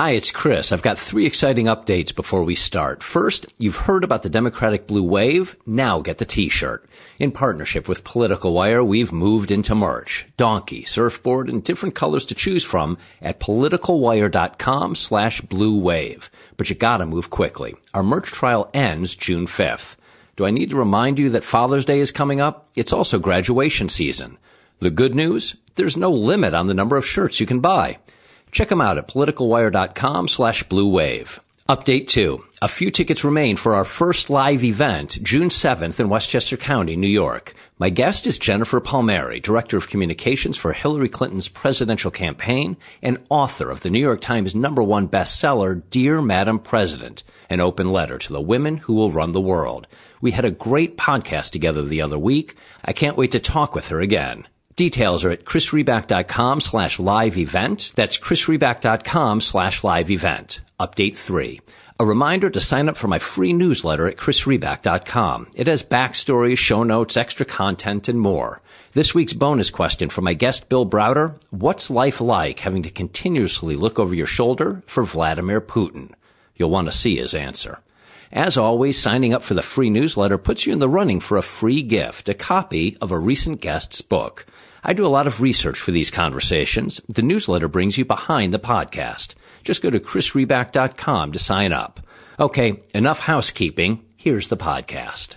Hi, it's Chris. I've got three exciting updates before we start. First, you've heard about the Democratic Blue Wave. Now get the t-shirt. In partnership with Political Wire, we've moved into merch. Donkey, surfboard, and different colors to choose from at politicalwire.com slash blue wave. But you gotta move quickly. Our merch trial ends June 5th. Do I need to remind you that Father's Day is coming up? It's also graduation season. The good news? There's no limit on the number of shirts you can buy. Check them out at politicalwire.com slash blue wave. Update 2. A few tickets remain for our first live event, June 7th in Westchester County, New York. My guest is Jennifer Palmieri, Director of Communications for Hillary Clinton's presidential campaign and author of the New York Times number one bestseller, Dear Madam President, an open letter to the women who will run the world. We had a great podcast together the other week. I can't wait to talk with her again. Details are at chrisriback.com slash live event. That's chrisriback.com slash live event. Update 3. A reminder to sign up for my free newsletter at chrisriback.com. It has backstories, show notes, extra content, and more. This week's bonus question for my guest Bill Browder, what's life like having to continuously look over your shoulder for Vladimir Putin? You'll want to see his answer. As always, signing up for the free newsletter puts you in the running for a free gift, a copy of a recent guest's book. I do a lot of research for these conversations. The newsletter brings you behind the podcast. Just go to chrisriback.com to sign up. Okay, enough housekeeping. Here's the podcast.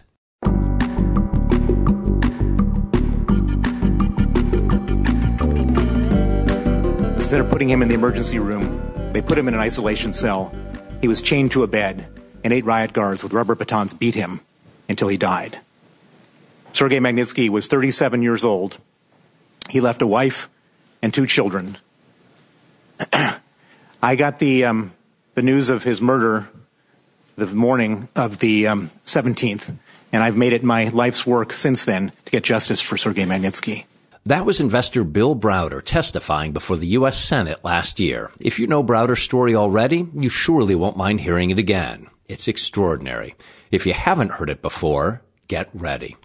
Instead of putting him in the emergency room, they put him in an isolation cell. He was chained to a bed, and eight riot guards with rubber batons beat him until he died. Sergei Magnitsky was 37 years old he left a wife and two children. I got the um, the news of his murder the morning of the um, 17th, and I've made it my life's work since then to get justice for Sergei Magnitsky. That was investor Bill Browder testifying before the U.S. Senate last year. If you know Browder's story already, you surely won't mind hearing it again. It's extraordinary. If you haven't heard it before, get ready.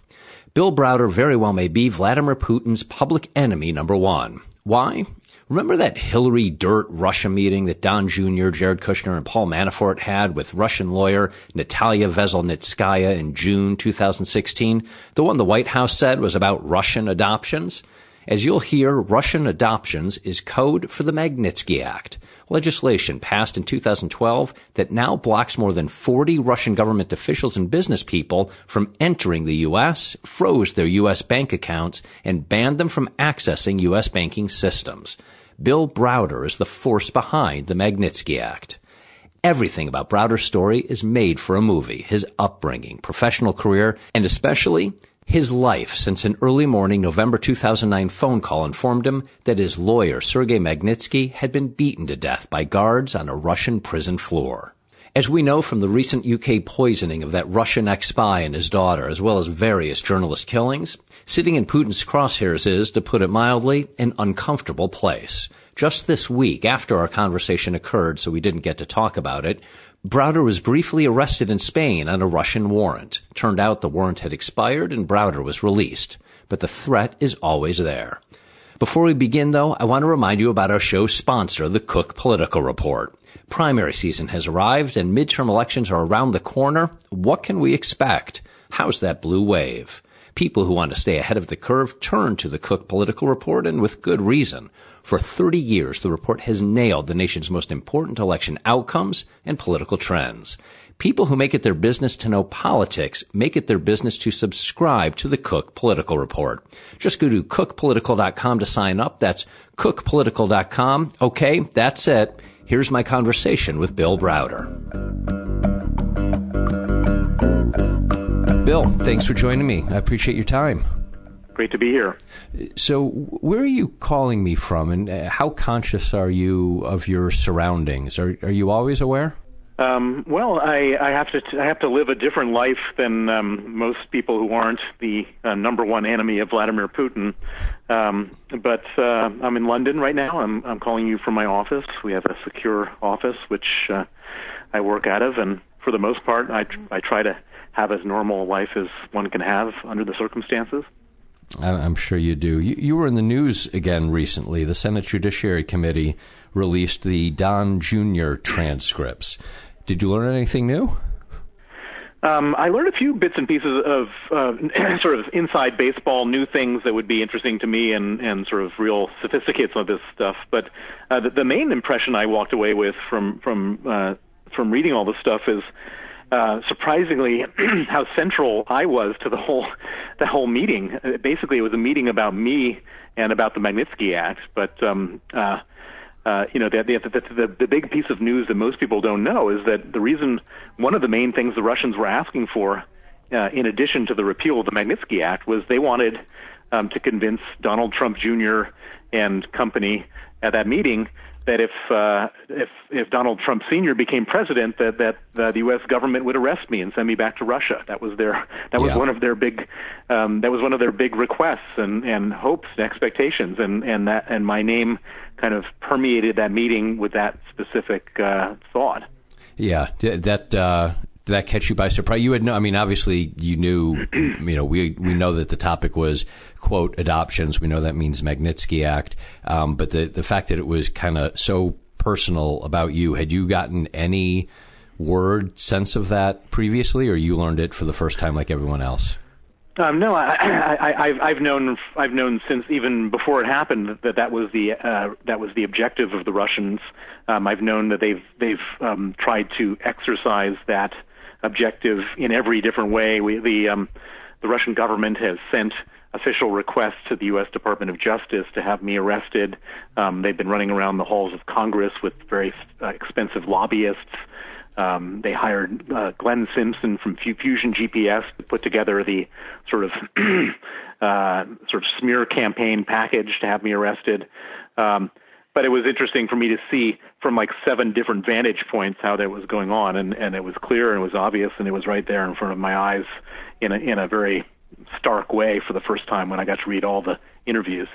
Bill Browder very well may be Vladimir Putin's public enemy number one. Why? Remember that Hillary Dirt Russia meeting that Don Jr., Jared Kushner, and Paul Manafort had with Russian lawyer Natalia Veselnitskaya in June 2016? The one the White House said was about Russian adoptions? As you'll hear, Russian adoptions is code for the Magnitsky Act legislation passed in 2012 that now blocks more than 40 Russian government officials and business people from entering the U.S., froze their U.S. bank accounts, and banned them from accessing U.S. banking systems. Bill Browder is the force behind the Magnitsky Act. Everything about Browder's story is made for a movie, his upbringing, professional career, and especially his life since an early morning November 2009 phone call informed him that his lawyer, Sergei Magnitsky, had been beaten to death by guards on a Russian prison floor. As we know from the recent UK poisoning of that Russian ex-spy and his daughter, as well as various journalist killings, sitting in Putin's crosshairs is, to put it mildly, an uncomfortable place. Just this week, after our conversation occurred, so we didn't get to talk about it, Browder was briefly arrested in Spain on a Russian warrant. Turned out the warrant had expired and Browder was released. But the threat is always there. Before we begin, though, I want to remind you about our show's sponsor, the Cook Political Report. Primary season has arrived and midterm elections are around the corner. What can we expect? How's that blue wave? People who want to stay ahead of the curve turn to the Cook Political Report and with good reason. For 30 years, the report has nailed the nation's most important election outcomes and political trends. People who make it their business to know politics make it their business to subscribe to the Cook Political Report. Just go to cookpolitical.com to sign up. That's cookpolitical.com. Okay, that's it. Here's my conversation with Bill Browder. Bill, thanks for joining me. I appreciate your time. Great to be here. So, where are you calling me from, and uh, how conscious are you of your surroundings? Are are you always aware? Um, well, I, I have to I have to live a different life than um, most people who aren't the uh, number one enemy of Vladimir Putin. Um, but uh, I'm in London right now. I'm I'm calling you from my office. We have a secure office which uh, I work out of, and for the most part, I I try to have as normal a life as one can have under the circumstances. I'm sure you do. You, you, were in the news again recently. The Senate Judiciary Committee released the Don Jr. transcripts. Did you learn anything new? Um, I learned a few bits and pieces of uh, sort of inside baseball, new things that would be interesting to me, and and sort of real sophisticates of this stuff. But uh, the, the main impression I walked away with from from uh, from reading all this stuff is uh, surprisingly how central I was to the whole the whole meeting. Uh, basically, it was a meeting about me and about the Magnitsky Act. But um, uh, uh, you know, the, the, the, the big piece of news that most people don't know is that the reason one of the main things the Russians were asking for, uh, in addition to the repeal of the Magnitsky Act, was they wanted um, to convince Donald Trump Jr. and company at that meeting that if uh, if if Donald Trump Sr. became president, that that uh, the U.S. government would arrest me and send me back to Russia. That was their that was yeah. one of their big um, that was one of their big requests and and hopes and expectations, and and that and my name kind of permeated that meeting with that specific uh, thought. Yeah, that uh, did that catch you by surprise? You had no, I mean, obviously you knew, you know, we, we know that the topic was quote adoptions. We know that means Magnitsky Act. Um, but the, the fact that it was kind of so personal about you, had you gotten any word sense of that previously or you learned it for the first time like everyone else? Um, no, I, I, I've, I've known I've known since even before it happened that that was the uh, that was the objective of the Russians. Um, I've known that they've they've um, tried to exercise that objective in every different way. We, the um, the Russian government has sent official requests to the U.S. Department of Justice to have me arrested. Um, they've been running around the halls of Congress with very uh, expensive lobbyists. Um, they hired uh, Glenn Simpson from Fusion GPS to put together the sort of uh, sort of smear campaign package to have me arrested. Um, but it was interesting for me to see from like seven different vantage points how that was going on, and and it was clear and it was obvious and it was right there in front of my eyes in a in a very stark way for the first time when I got to read all the interviews.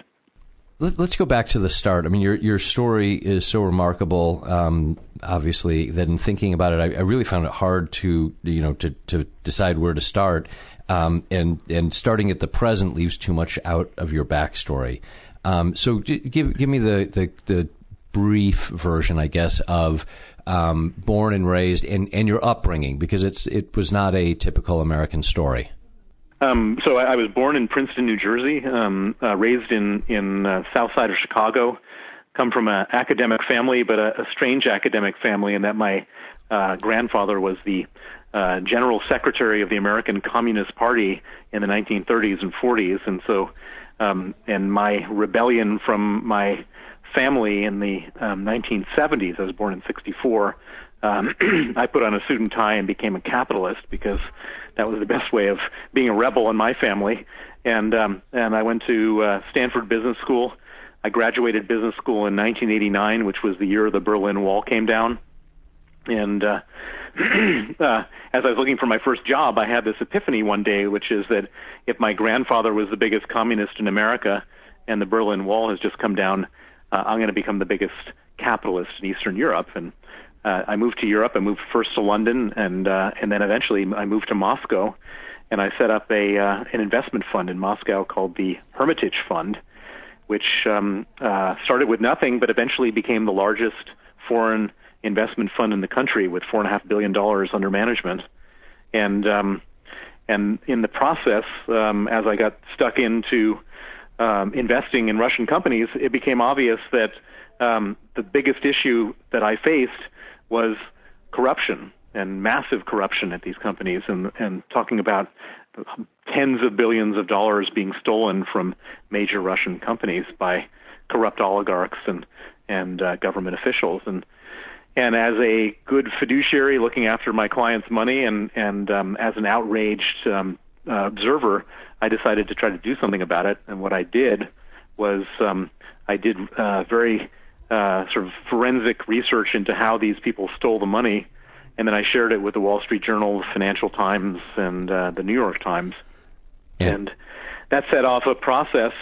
Let's go back to the start. I mean, your your story is so remarkable. Um, obviously, that in thinking about it, I, I, really found it hard to you know to to decide where to start. Um, and and starting at the present leaves too much out of your backstory. Um, so give give me the, the, the brief version, I guess, of um, born and raised and, and your upbringing, because it's it was not a typical American story. Um, so I, I, was born in Princeton, New Jersey, um, uh, raised in in uh, South Side of Chicago. Come from an academic family, but a, a strange academic family, in that my uh, grandfather was the uh, general secretary of the American Communist Party in the 1930s and 40s, and so um, and my rebellion from my family in the um, 1970s. I was born in '64. Um, I put on a suit and tie and became a capitalist because that was the best way of being a rebel in my family. And um, and I went to uh, Stanford Business School. I graduated business school in 1989, which was the year the Berlin Wall came down. And uh, uh, as I was looking for my first job, I had this epiphany one day, which is that if my grandfather was the biggest communist in America and the Berlin Wall has just come down, uh, I'm going to become the biggest capitalist in Eastern Europe. And uh, I moved to Europe. I moved first to London, and uh, and then eventually I moved to Moscow, and I set up a uh, an investment fund in Moscow called the Hermitage Fund, which um, uh, started with nothing, but eventually became the largest foreign investment fund in the country with four and a half billion dollars under management, and um, and in the process, um, as I got stuck into um, investing in Russian companies, it became obvious that um, the biggest issue that I faced was corruption and massive corruption at these companies, and and talking about tens of billions of dollars being stolen from major Russian companies by corrupt oligarchs and and uh, government officials. And and as a good fiduciary looking after my clients' money and and um, as an outraged um, uh, observer, I decided to try to do something about it. And what I did was um, I did uh, very uh, sort of forensic research into how these people stole the money, and then I shared it with the Wall Street Journal, the Financial Times, and uh, the New York Times, yeah. and that set off a process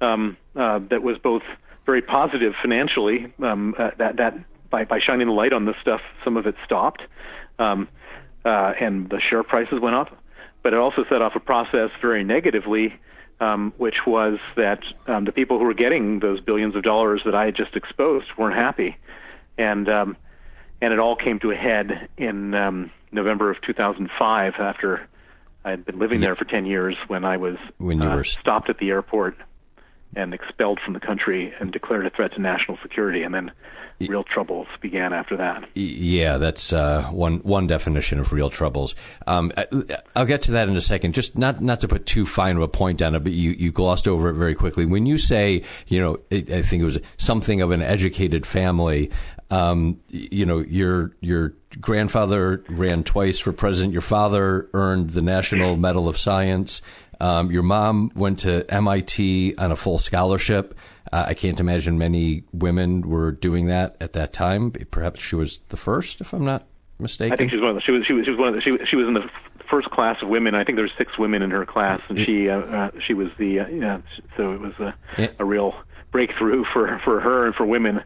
um, uh, that was both very positive financially. Um, uh, that that by by shining the light on this stuff, some of it stopped, um, uh, and the share prices went up. But it also set off a process very negatively um, which was that um, the people who were getting those billions of dollars that I had just exposed weren't happy, and um, and it all came to a head in um, November of 2005 after I had been living there for 10 years when I was when you uh, were stopped at the airport and expelled from the country and declared a threat to national security, and then real troubles began after that. Yeah, that's uh, one one definition of real troubles. Um, I, will get to that in a second. Just not not to put too fine of a point on it, but you, you glossed over it very quickly. When you say, you know, I think it was something of an educated family. Um, you know, your your grandfather ran twice for president. Your father earned the National Medal of Science. Um, your mom went to MIT on a full scholarship. Uh, I can't imagine many women were doing that at that time. Perhaps she was the first, if I'm not mistaken. I think she was one of the, she was she was she was one of the, she, she was in the first class of women. I think there were six women in her class, and she uh, uh, she was the uh, yeah. So it was a, a real breakthrough for for her and for women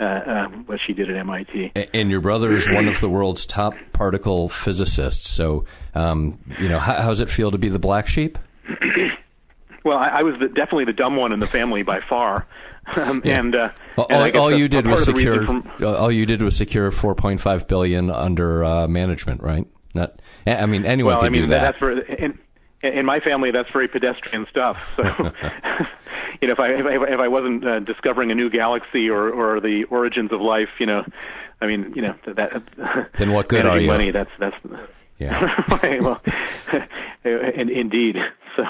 uh, uh, what she did at MIT. And your brother is one of the world's top particle physicists. So, um, you know, how, how's it feel to be the black sheep? Well, I, I was the, definitely the dumb one in the family by far, um, and, uh, All, and all you a did was the secure. from- all you did was secure 4.5 billion under uh, management, right? Not. I mean, anyone well, could I mean do that. that's very in, in my family that's very pedestrian stuff. So, you know, if I if I, if I wasn't uh, discovering a new galaxy or or the origins of life, you know, I mean, you know, that. Then what good are you? Money. That's that's. Yeah. Right, well, in, indeed. So.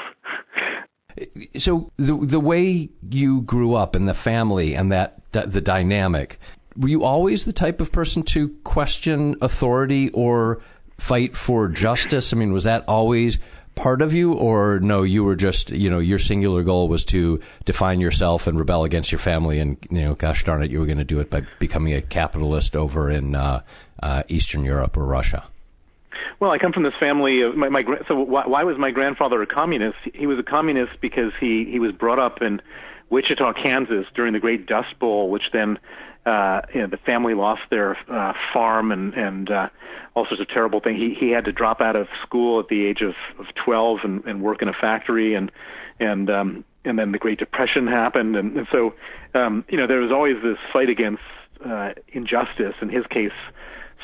so the the way you grew up and the family and that the dynamic were you always the type of person to question authority or fight for justice i mean was that always part of you or no you were just you know your singular goal was to define yourself and rebel against your family and you know gosh darn it you were going to do it by becoming a capitalist over in uh, uh, eastern europe or russia Well, I come from this family of my, my so why, why was my grandfather a communist? He was a communist because he he was brought up in Wichita, Kansas during the Great Dust Bowl, which then uh, you know, the family lost their uh, farm and and uh, all sorts of terrible things. He he had to drop out of school at the age of of 12 and, and work in a factory and and um, and then the Great Depression happened and, and so um, you know there was always this fight against uh, injustice. In his case,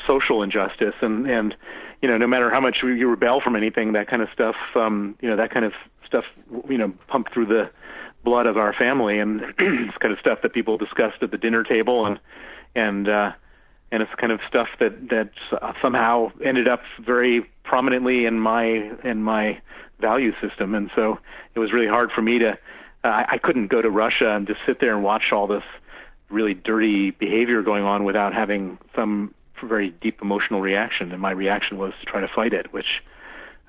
social injustice and and you know no matter how much you rebel from anything that kind of stuff um you know that kind of stuff you know pumped through the blood of our family and it's kind of stuff that people discussed at the dinner table and and uh and it's kind of stuff that that somehow ended up very prominently in my in my value system. And so it was really hard for me to uh, I couldn't go to Russia and just sit there and watch all this really dirty behavior going on without having some very deep emotional reaction, and my reaction was to try to fight it, which,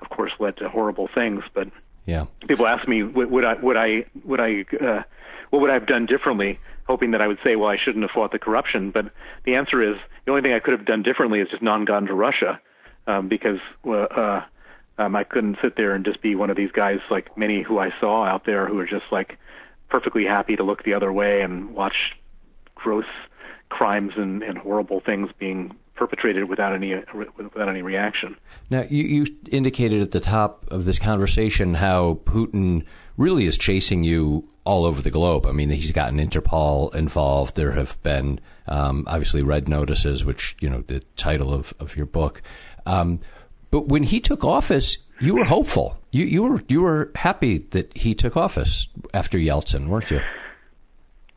of course, led to horrible things. But yeah people ask me, would, would I, would I, would I, uh, what would I have done differently? Hoping that I would say, well, I shouldn't have fought the corruption. But the answer is the only thing I could have done differently is just not gone to Russia, um, because uh, uh, um, I couldn't sit there and just be one of these guys like many who I saw out there who are just like perfectly happy to look the other way and watch gross crimes and, and horrible things being perpetrated without any without any reaction. Now, you, you indicated at the top of this conversation how Putin really is chasing you all over the globe. I mean, he's gotten Interpol involved. There have been um, obviously red notices, which you know the title of, of your book. Um, but when he took office, you were hopeful. You you were you were happy that he took office after Yeltsin, weren't you?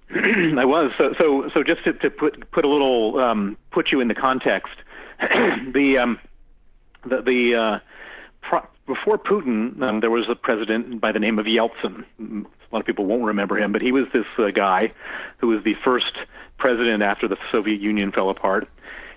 I was so so so. Just to, to put put a little um, put you in the context, the um, the the uh, pro- before Putin, um, there was a president by the name of Yeltsin. A lot of people won't remember him, but he was this uh, guy who was the first president after the Soviet Union fell apart,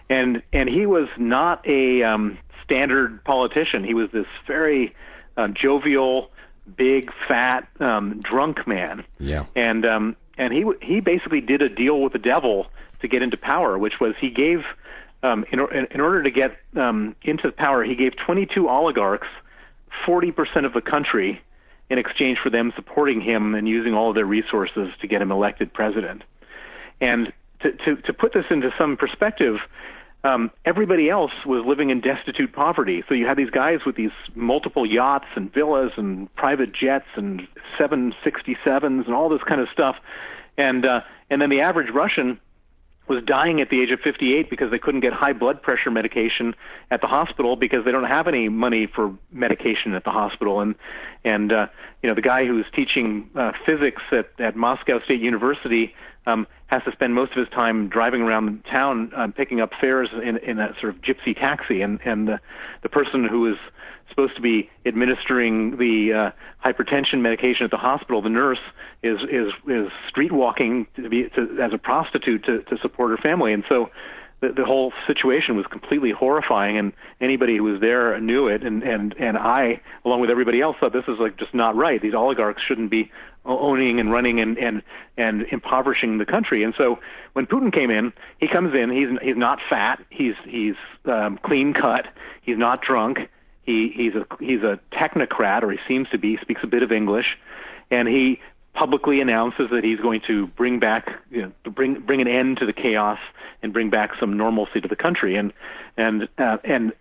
and and he was not a um, standard politician. He was this very uh, jovial, big, fat, um, drunk man. Yeah. And um, and he he basically did a deal with the devil to get into power, which was he gave um, in, in order to get um, into power, he gave 22 oligarchs 40 percent of the country in exchange for them supporting him and using all of their resources to get him elected president. And to to, to put this into some perspective, um, everybody else was living in destitute poverty. So you had these guys with these multiple yachts and villas and private jets and 767s and all this kind of stuff, and uh, and then the average Russian was dying at the age of 58 because they couldn't get high blood pressure medication at the hospital because they don't have any money for medication at the hospital and and uh you know the guy who's teaching uh physics at at Moscow State University um has to spend most of his time driving around town um, picking up fares in in a sort of gypsy taxi and and the the person who is supposed to be administering the uh, hypertension medication at the hospital, the nurse is is is street walking to be to, as a prostitute to, to support her family, and so the, the whole situation was completely horrifying. And anybody who was there knew it, and and and I, along with everybody else, thought this is like just not right. These oligarchs shouldn't be owning and running and and and impoverishing the country. And so when Putin came in, he comes in. He's he's not fat. He's he's um, clean cut. He's not drunk he he's a he's a technocrat, or he seems to be. Speaks a bit of English, and he publicly announces that he's going to bring back you know, to bring bring an end to the chaos and bring back some normalcy to the country. And and uh, and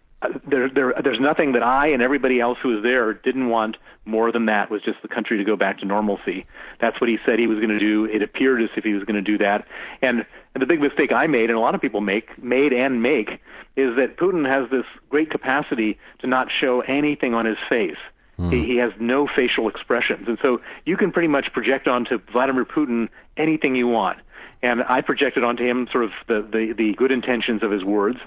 there, there, there's nothing that I and everybody else who was there didn't want more than that was just the country to go back to normalcy. That's what he said he was going to do. It appeared as if he was going to do that. And, and the big mistake I made, and a lot of people make, made and make, is that Putin has this great capacity to not show anything on his face. Mm. He, he has no facial expressions. And so you can pretty much project onto Vladimir Putin anything you want and I projected onto him sort of the, the, the good intentions of his words.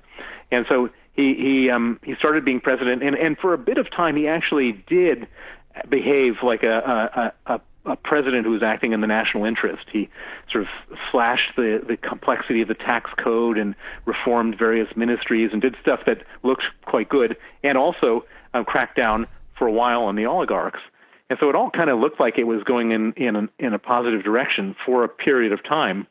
And so he he um he started being president and and for a bit of time he actually did behave like a a a, a president who was acting in the national interest. He sort of slashed the the complexity of the tax code and reformed various ministries and did stuff that looked quite good and also um, cracked down for a while on the oligarchs. And so it all kind of looked like it was going in in a, in a positive direction for a period of time.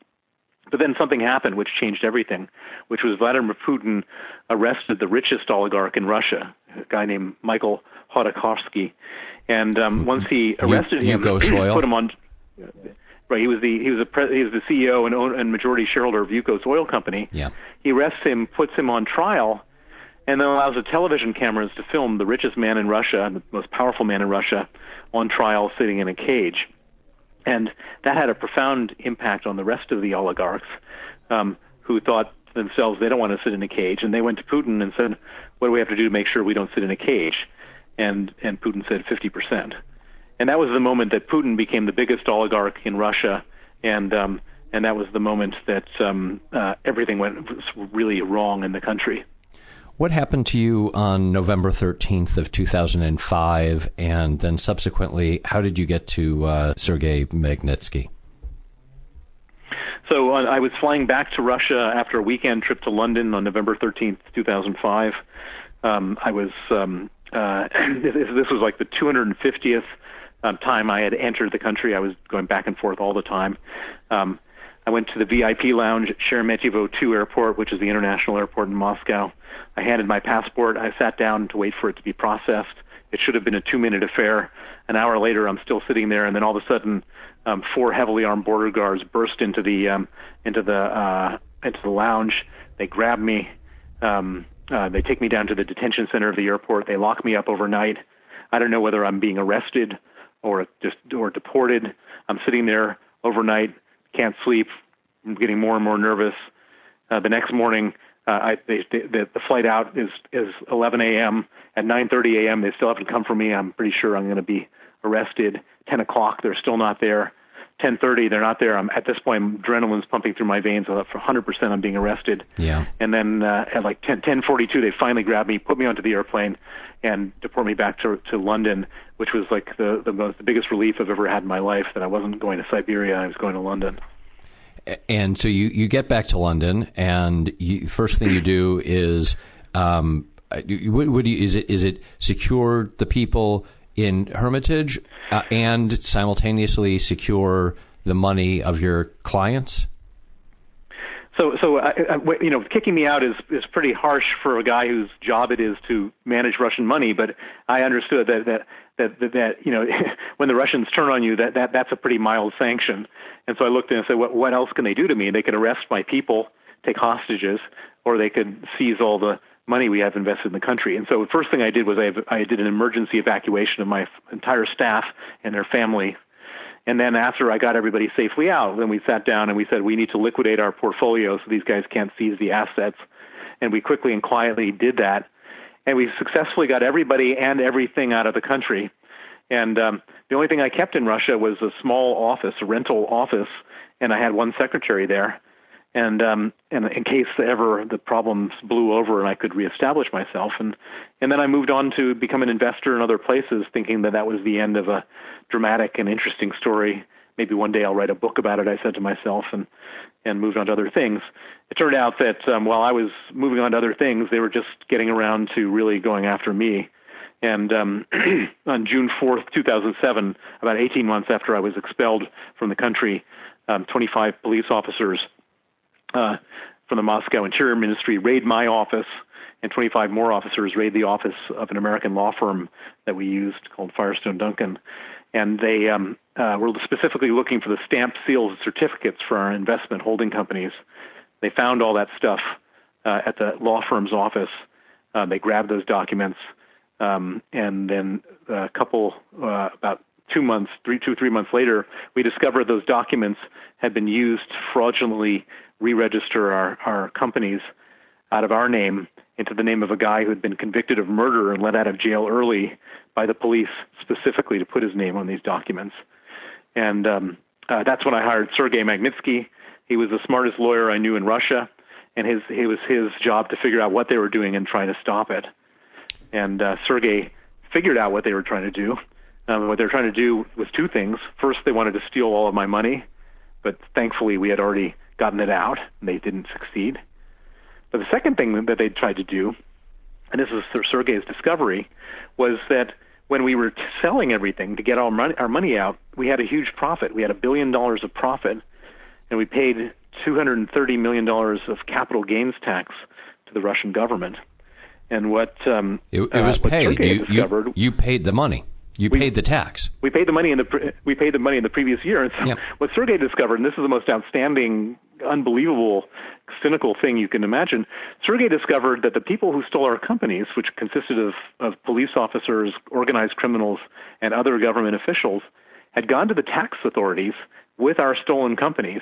But then something happened which changed everything, which was Vladimir Putin arrested the richest oligarch in Russia, a guy named Michael Khodorkovsky. And um, once he arrested you, him, put him on. Right, he was the he was a pre, he was the CEO and, own, and majority shareholder of Yukos Oil Company. Yeah. He arrests him, puts him on trial, and then allows the television cameras to film the richest man in Russia, the most powerful man in Russia, on trial sitting in a cage. And that had a profound impact on the rest of the oligarchs um, who thought themselves they don't want to sit in a cage. And they went to Putin and said, What do we have to do to make sure we don't sit in a cage? And, and Putin said 50%. And that was the moment that Putin became the biggest oligarch in Russia. And, um, and that was the moment that um, uh, everything went really wrong in the country. What happened to you on November 13th of 2005, and then subsequently, how did you get to uh, Sergei Magnitsky? So uh, I was flying back to Russia after a weekend trip to London on November 13th, 2005. Um, I was um, uh, this, was like the 250th um, time I had entered the country. I was going back and forth all the time. Um, I went to the VIP lounge at Sheremetyevo 2 airport, which is the international airport in Moscow. I handed my passport. I sat down to wait for it to be processed. It should have been a two minute affair. An hour later, I'm still sitting there, and then all of a sudden, um, four heavily armed border guards burst into the um, into the uh, into the lounge. They grab me. Um, uh, they take me down to the detention center of the airport. They lock me up overnight. I don't know whether I'm being arrested or just or deported. I'm sitting there overnight, can't sleep. I'm getting more and more nervous. Uh, the next morning, uh, I, they, the, the flight out is is 11 a.m. At 9:30 a.m. They still haven't come for me. I'm pretty sure I'm going to be arrested. 10 o'clock, they're still not there. 10:30, they're not there. I'm at this point, adrenaline's pumping through my veins. I'm for 100%, I'm being arrested. Yeah. And then uh, at like 10 10:42, they finally grab me, put me onto the airplane, and deport me back to to London, which was like the the most the biggest relief I've ever had in my life that I wasn't going to Siberia. I was going to London. And so you, you get back to London, and you, first thing you do is um, what, what you, is it is it secure the people in Hermitage uh, and simultaneously secure the money of your clients? So, so uh, uh you know, kicking me out is is pretty harsh for a guy whose job it is to manage Russian money. But I understood that that that that, that you know, when the Russians turn on you, that that that's a pretty mild sanction. And so I looked and said, what what else can they do to me? They could arrest my people, take hostages, or they could seize all the money we have invested in the country. And so the first thing I did was I, I did an emergency evacuation of my entire staff and their family. And then after I got everybody safely out, then we sat down and we said we need to liquidate our portfolio so these guys can't seize the assets. And we quickly and quietly did that. And we successfully got everybody and everything out of the country. And um, the only thing I kept in Russia was a small office, a rental office, and I had one secretary there and um and in case ever the problems blew over and I could reestablish myself and and then I moved on to become an investor in other places thinking that that was the end of a dramatic and interesting story. Maybe one day I'll write a book about it I said to myself and and moved on to other things. It turned out that um while I was moving on to other things they were just getting around to really going after me. And um on June 4th 2007 about 18 months after I was expelled from the country um 25 police officers uh, from the Moscow Interior Ministry raid my office, and 25 more officers raid the office of an American law firm that we used called Firestone Duncan. And they um, uh, were specifically looking for the stamped seals and certificates for our investment holding companies. They found all that stuff uh, at the law firm's office. Uh, they grabbed those documents, um, and then a couple, uh, about two months, three, two, three months later, we discovered those documents had been used fraudulently re-register our, our companies out of our name into the name of a guy who had been convicted of murder and let out of jail early by the police specifically to put his name on these documents. And um, uh, that's when I hired Sergei Magnitsky. He was the smartest lawyer I knew in Russia, and his it was his job to figure out what they were doing and try to stop it. And uh, Sergei figured out what they were trying to do. Um, what they were trying to do was two things. First, they wanted to steal all of my money, but thankfully we had already gotten it out, and they didn't succeed. But the second thing that they tried to do, and this is Sergei's discovery, was that when we were selling everything to get our money, our money out, we had a huge profit. We had a billion dollars of profit, and we paid $230 million of capital gains tax to the Russian government. And what um, it, it was uh, paid. You, you, you paid the money. You we, paid the tax. We paid the money in the we paid the money in the previous year. And so what Sergey discovered, and this is the most outstanding, unbelievable, cynical thing you can imagine. Sergey discovered that the people who stole our companies, which consisted of, of police officers, organized criminals, and other government officials, had gone to the tax authorities with our stolen companies,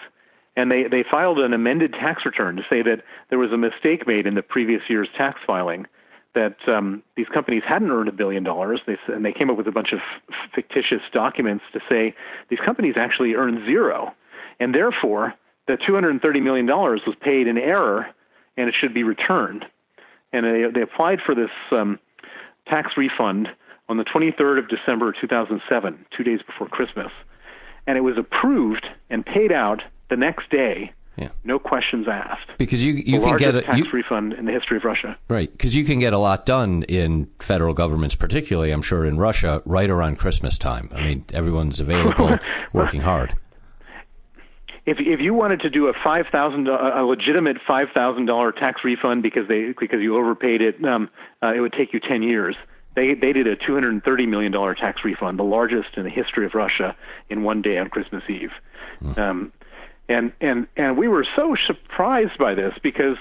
and they, they filed an amended tax return to say that there was a mistake made in the previous year's tax filing that um, these companies hadn't earned a billion dollars, they, and they came up with a bunch of fictitious documents to say these companies actually earned zero, and therefore the 230 million dollars was paid in error, and it should be returned. And they, they applied for this um, tax refund on the 23rd of December 2007, two days before Christmas, and it was approved and paid out the next day yeah. No questions asked. Because you you the can get a tax you, refund in the history of Russia. Right. Because you can get a lot done in federal governments, particularly I'm sure in Russia, right around Christmas time. I mean, everyone's available, working hard. If if you wanted to do a five thousand a legitimate five thousand dollar tax refund because they because you overpaid it, um, uh, it would take you ten years. They they did a two hundred and thirty million dollar tax refund, the largest in the history of Russia, in one day on Christmas Eve. Mm. Um, and and and we were so surprised by this because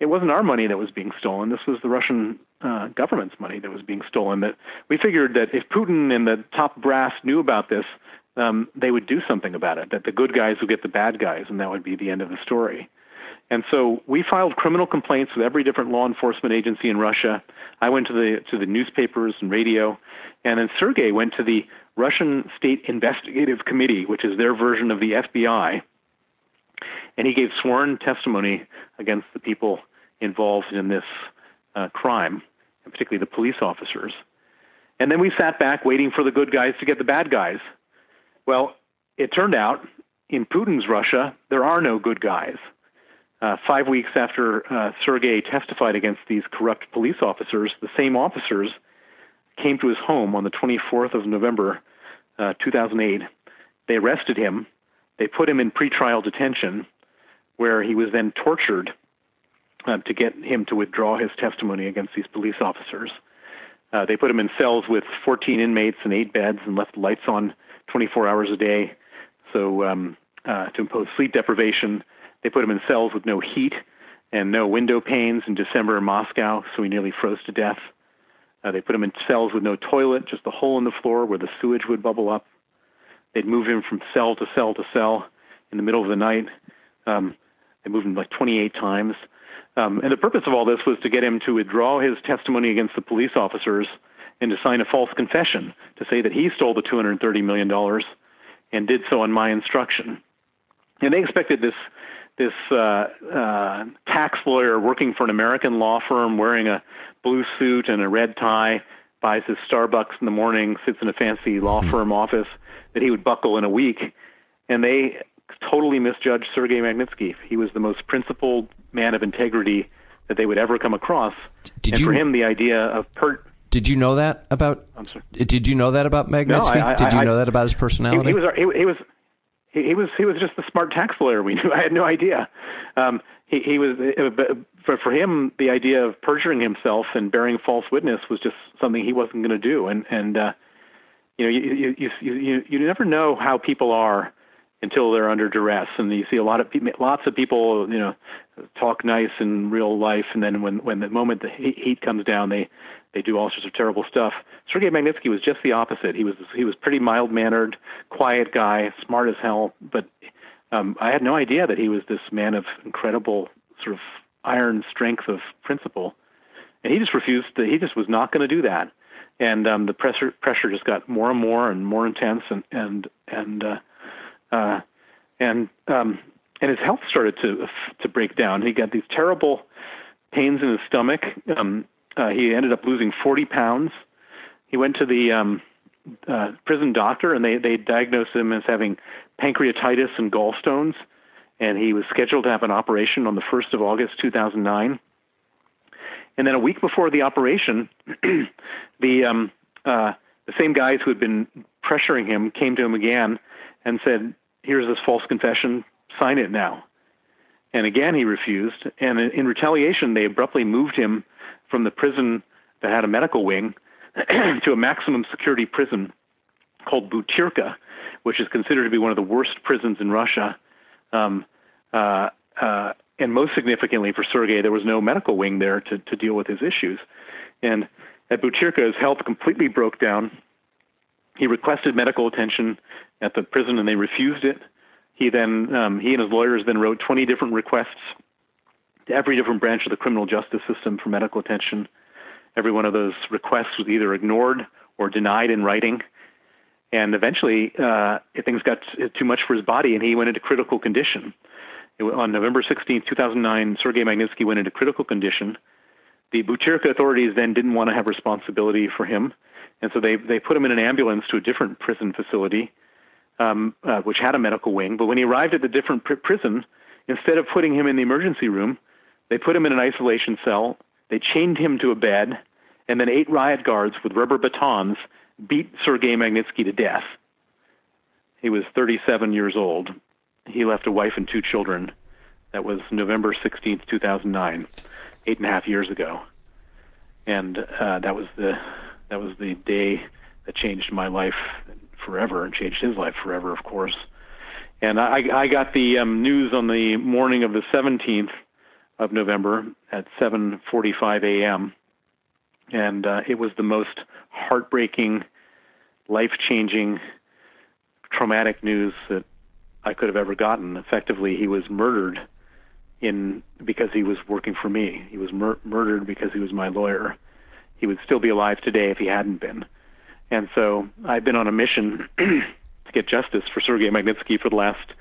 it wasn't our money that was being stolen. This was the Russian uh, government's money that was being stolen. That we figured that if Putin and the top brass knew about this, um, they would do something about it. That the good guys would get the bad guys, and that would be the end of the story. And so we filed criminal complaints with every different law enforcement agency in Russia. I went to the to the newspapers and radio, and then Sergei went to the Russian State Investigative Committee, which is their version of the FBI, and he gave sworn testimony against the people involved in this uh, crime, and particularly the police officers. And then we sat back waiting for the good guys to get the bad guys. Well, it turned out in Putin's Russia, there are no good guys. Uh, five weeks after uh, Sergei testified against these corrupt police officers, the same officers came to his home on the 24th of November, uh, 2008. They arrested him. They put him in pretrial detention, where he was then tortured uh, to get him to withdraw his testimony against these police officers. Uh, they put him in cells with 14 inmates and eight beds and left lights on 24 hours a day. So um, uh, to impose sleep deprivation, they put him in cells with no heat and no window panes in December in Moscow, so he nearly froze to death. Uh, they put him in cells with no toilet, just a hole in the floor where the sewage would bubble up. They'd move him from cell to cell to cell in the middle of the night. Um, they moved him like 28 times. Um, and the purpose of all this was to get him to withdraw his testimony against the police officers and to sign a false confession to say that he stole the $230 million and did so on my instruction. And they expected this this uh, uh, tax lawyer working for an American law firm, wearing a blue suit and a red tie, buys his Starbucks in the morning, sits in a fancy law hmm. firm office, that he would buckle in a week. And they totally misjudged Sergei Magnitsky. He was the most principled man of integrity that they would ever come across. Did and you, for him, the idea of per- did you know that about? I'm sorry. Did you know that about Magnitsky? No, I, I, did you I, know that about his personality? He, he was. He, he, was. He, was. He was just the smart tax lawyer we knew. I had no idea. Um, he, he was. Uh, for for him, the idea of perjuring himself and bearing false witness was just something he wasn't going to do. And and uh, you know, you, you you you you never know how people are until they're under duress. And you see a lot of people, lots of people, you know, talk nice in real life, and then when when the moment the heat comes down, they they do all sorts of terrible stuff. Sergei Magnitsky was just the opposite. He was he was pretty mild mannered, quiet guy, smart as hell. But um, I had no idea that he was this man of incredible sort of iron strength of principle, and he just refused. To, he just was not going to do that. And um, the pressure pressure just got more and more and more intense, and and and uh, uh, and um, and his health started to to break down. He got these terrible pains in his stomach. Um, uh, he ended up losing 40 pounds. He went to the um, uh, prison doctor, and they they diagnosed him as having pancreatitis and gallstones, and he was scheduled to have an operation on the 1st of August 2009. And then a week before the operation, the um, uh, the same guys who had been pressuring him came to him again and said, "Here's this false confession. Sign it now." And again, he refused. And in retaliation, they abruptly moved him from the prison that had a medical wing to a maximum security prison called Butyrka, which is considered to be one of the worst prisons in Russia. Um, uh, uh, and most significantly for Sergei, there was no medical wing there to, to deal with his issues. And at Butyrka, his health completely broke down. He requested medical attention at the prison, and they refused it. He then, um, he and his lawyers then wrote 20 different requests to every different branch of the criminal justice system for medical attention. Every one of those requests was either ignored or denied in writing. And eventually, uh, things got too much for his body, and he went into critical condition. It, on November 16, 2009, Sergei Magnitsky went into critical condition. The Butyrka authorities then didn't want to have responsibility for him, and so they they put him in an ambulance to a different prison facility, um, uh, which had a medical wing. But when he arrived at the different pr- prison, instead of putting him in the emergency room, they put him in an isolation cell. They chained him to a bed, and then eight riot guards with rubber batons beat Sergei Magnitsky to death. He was 37 years old. He left a wife and two children. That was November 16th, 2009, eight and a half years ago, and uh, that was the that was the day that changed my life forever and changed his life forever, of course. And I, I got the um, news on the morning of the 17th of November at 7:45 a.m. And uh, it was the most heartbreaking, life-changing, traumatic news that I could have ever gotten. Effectively, he was murdered in because he was working for me. He was mur- murdered because he was my lawyer. He would still be alive today if he hadn't been. And so I've been on a mission to get justice for Sergei Magnitsky for the last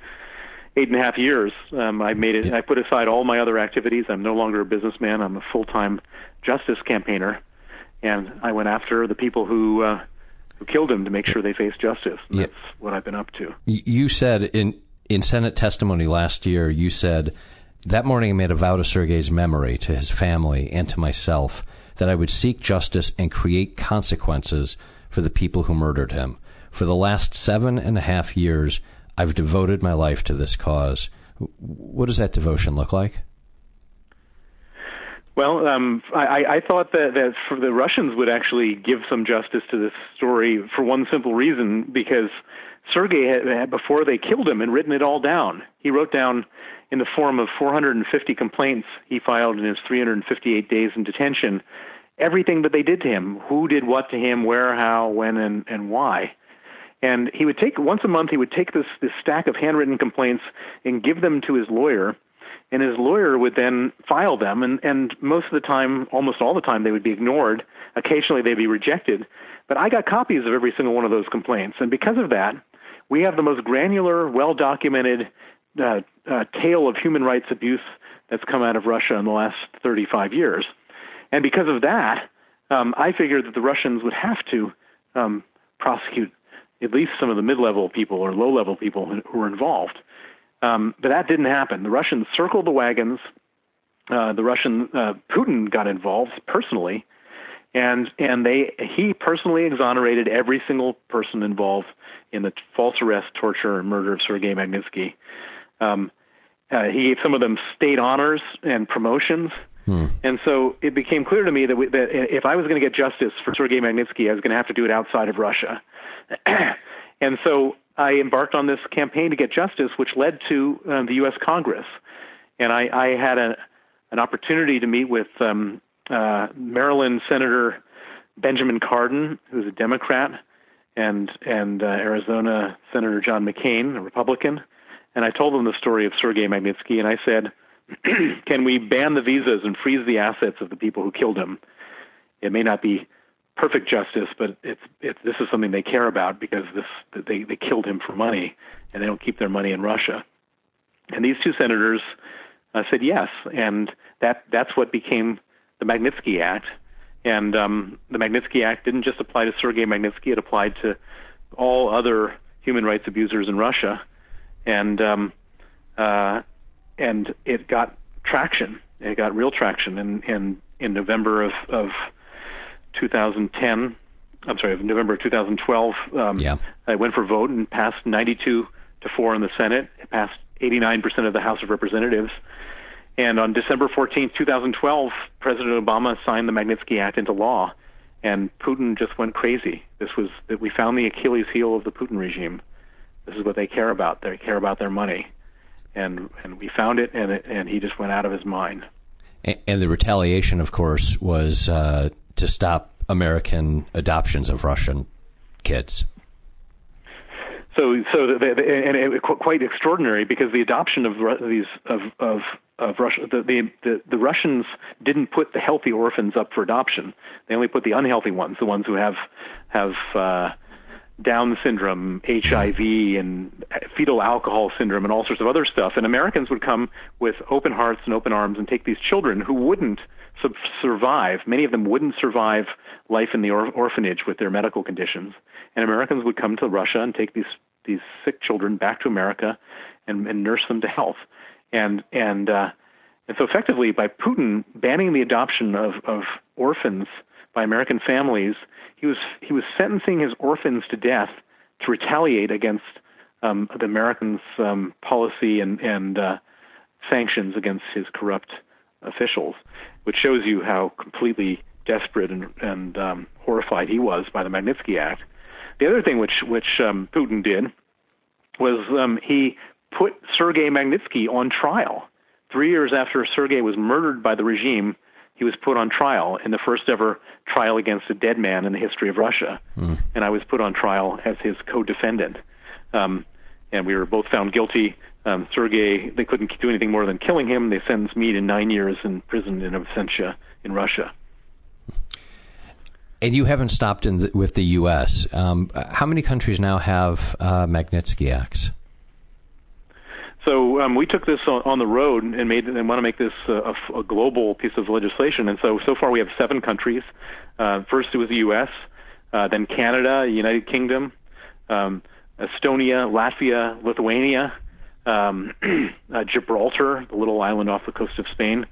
eight and a half years. Um, I made it. I put aside all my other activities. I'm no longer a businessman. I'm a full-time justice campaigner, and I went after the people who uh, who killed him to make sure they face justice. Yeah. That's what I've been up to. You said in in Senate testimony last year. You said that morning I made a vow to Sergei's memory, to his family, and to myself that I would seek justice and create consequences for the people who murdered him. For the last seven and a half years, I've devoted my life to this cause. What does that devotion look like? Well, um, I, I thought that, that the Russians would actually give some justice to this story for one simple reason, because Sergei had, had, before they killed him, and written it all down. He wrote down in the form of 450 complaints he filed in his 358 days in detention. Everything that they did to him, who did what to him, where, how, when, and, and why. And he would take once a month. He would take this this stack of handwritten complaints and give them to his lawyer, and his lawyer would then file them. And and most of the time, almost all the time, they would be ignored. Occasionally, they'd be rejected. But I got copies of every single one of those complaints, and because of that, we have the most granular, well documented uh, uh, tale of human rights abuse that's come out of Russia in the last 35 years. And because of that, um, I figured that the Russians would have to um, prosecute at least some of the mid-level people or low-level people who were involved. Um, but that didn't happen. The Russians circled the wagons. Uh, the Russian uh, Putin got involved personally, and and they he personally exonerated every single person involved in the false arrest, torture, and murder of Sergei Magnitsky. Um, uh, he gave some of them state honors and promotions. Hmm. And so it became clear to me that, we, that if I was going to get justice for Sergei Magnitsky, I was going to have to do it outside of Russia. and so I embarked on this campaign to get justice, which led to um, the U.S. Congress. And I, I had a, an opportunity to meet with um, uh, Maryland Senator Benjamin Cardin, who's a Democrat, and and uh, Arizona Senator John McCain, a Republican. And I told them the story of Sergei Magnitsky, and I said, "Can we ban the visas and freeze the assets of the people who killed him? It may not be perfect justice, but it's it's this is something they care about because this they they killed him for money, and they don't keep their money in Russia." And these two senators uh, said yes, and that that's what became the Magnitsky Act. And um, the Magnitsky Act didn't just apply to Sergei Magnitsky; it applied to all other human rights abusers in Russia, and um, uh, and it got traction. It got real traction in in, in November of, of 2010. I'm sorry, of November 2012. Um, yeah. I went for vote and passed 92 to four in the Senate. It passed 89 percent of the House of Representatives and on December 14, 2012, President Obama signed the Magnitsky Act into law, and Putin just went crazy. This was that we found the Achilles heel of the Putin regime. This is what they care about. They care about their money, and and we found it, and it, and he just went out of his mind. And, and the retaliation, of course, was uh, to stop American adoptions of Russian kids. So, so and it, quite extraordinary because the adoption of these of of of Russia, the, the, the, the Russians didn't put the healthy orphans up for adoption. They only put the unhealthy ones, the ones who have have uh, Down syndrome, HIV, and fetal alcohol syndrome, and all sorts of other stuff. And Americans would come with open hearts and open arms and take these children who wouldn't sub- survive. Many of them wouldn't survive life in the or- orphanage with their medical conditions. And Americans would come to Russia and take these these sick children back to America and, and nurse them to health and and uh, and so effectively by Putin banning the adoption of of orphans by American families, he was he was sentencing his orphans to death to retaliate against um, the Americans' um, policy and and uh, sanctions against his corrupt officials, which shows you how completely desperate and, and um, horrified he was by the Magnitsky Act. The other thing which which um, Putin did was um, he put Sergei Magnitsky on trial. Three years after Sergei was murdered by the regime, he was put on trial in the first ever trial against a dead man in the history of Russia. Mm. And I was put on trial as his co defendant. Um, and we were both found guilty. Um, Sergei, they couldn't do anything more than killing him. They sentenced me to nine years in prison in absentia in Russia. And you haven't stopped the, with the U.S. Um, how many countries now have uh, Magnitsky Acts? So um, we took this on, on the road and made and want to make this uh, a, a global piece of legislation. And so so far we have seven countries. Uh, first it was the U.S., uh, then Canada, United Kingdom, um, Estonia, Latvia, Lithuania, um, uh, Gibraltar, the little island off the coast of Spain,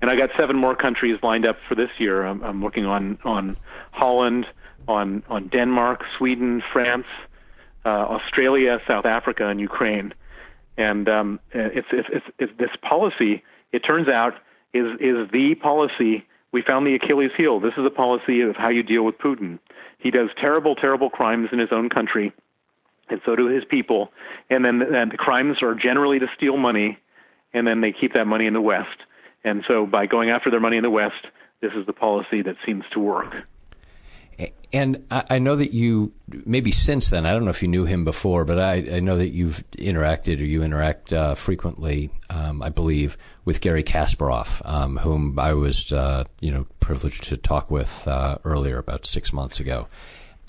and I got seven more countries lined up for this year. I'm, I'm working on on Holland, on on Denmark, Sweden, France, uh, Australia, South Africa, and Ukraine. And um, it's, it's, it's, it's this policy. It turns out is is the policy. We found the Achilles heel. This is a policy of how you deal with Putin. He does terrible, terrible crimes in his own country, and so do his people. And then and the crimes are generally to steal money and then they keep that money in the West. And so by going after their money in the West, this is the policy that seems to work. And I know that you, maybe since then, I don't know if you knew him before, but I, I know that you've interacted or you interact uh, frequently, um, I believe, with Garry Kasparov, um, whom I was, uh, you know, privileged to talk with uh, earlier, about six months ago.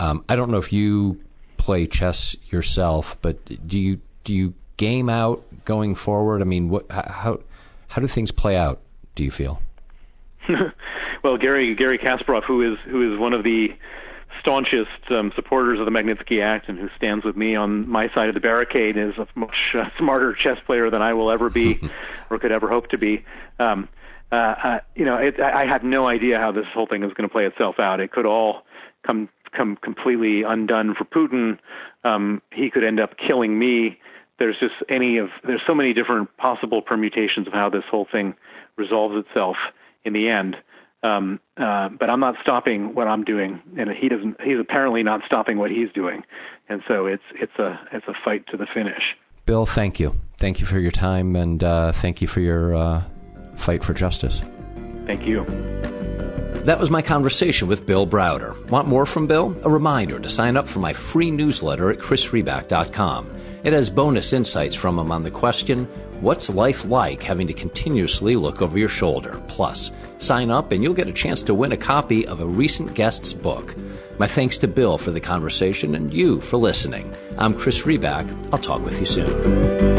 Um, I don't know if you play chess yourself, but do you do you game out going forward? I mean, what how how do things play out? Do you feel? well, Gary Garry Kasparov, who is who is one of the staunchest um, supporters of the Magnitsky Act and who stands with me on my side of the barricade is a much uh, smarter chess player than I will ever be or could ever hope to be. Um, uh, uh, you know, it, I, I had no idea how this whole thing is going to play itself out. It could all come come completely undone for Putin. Um, he could end up killing me. There's just any of there's so many different possible permutations of how this whole thing resolves itself in the end. Um, uh, but I'm not stopping what I'm doing, and he doesn't. He's apparently not stopping what he's doing, and so it's it's a it's a fight to the finish. Bill, thank you, thank you for your time, and uh, thank you for your uh, fight for justice. Thank you. That was my conversation with Bill Browder. Want more from Bill? A reminder to sign up for my free newsletter at chrisriback.com. It has bonus insights from him on the question What's life like having to continuously look over your shoulder? Plus, sign up and you'll get a chance to win a copy of a recent guest's book. My thanks to Bill for the conversation and you for listening. I'm Chris Riback. I'll talk with you soon.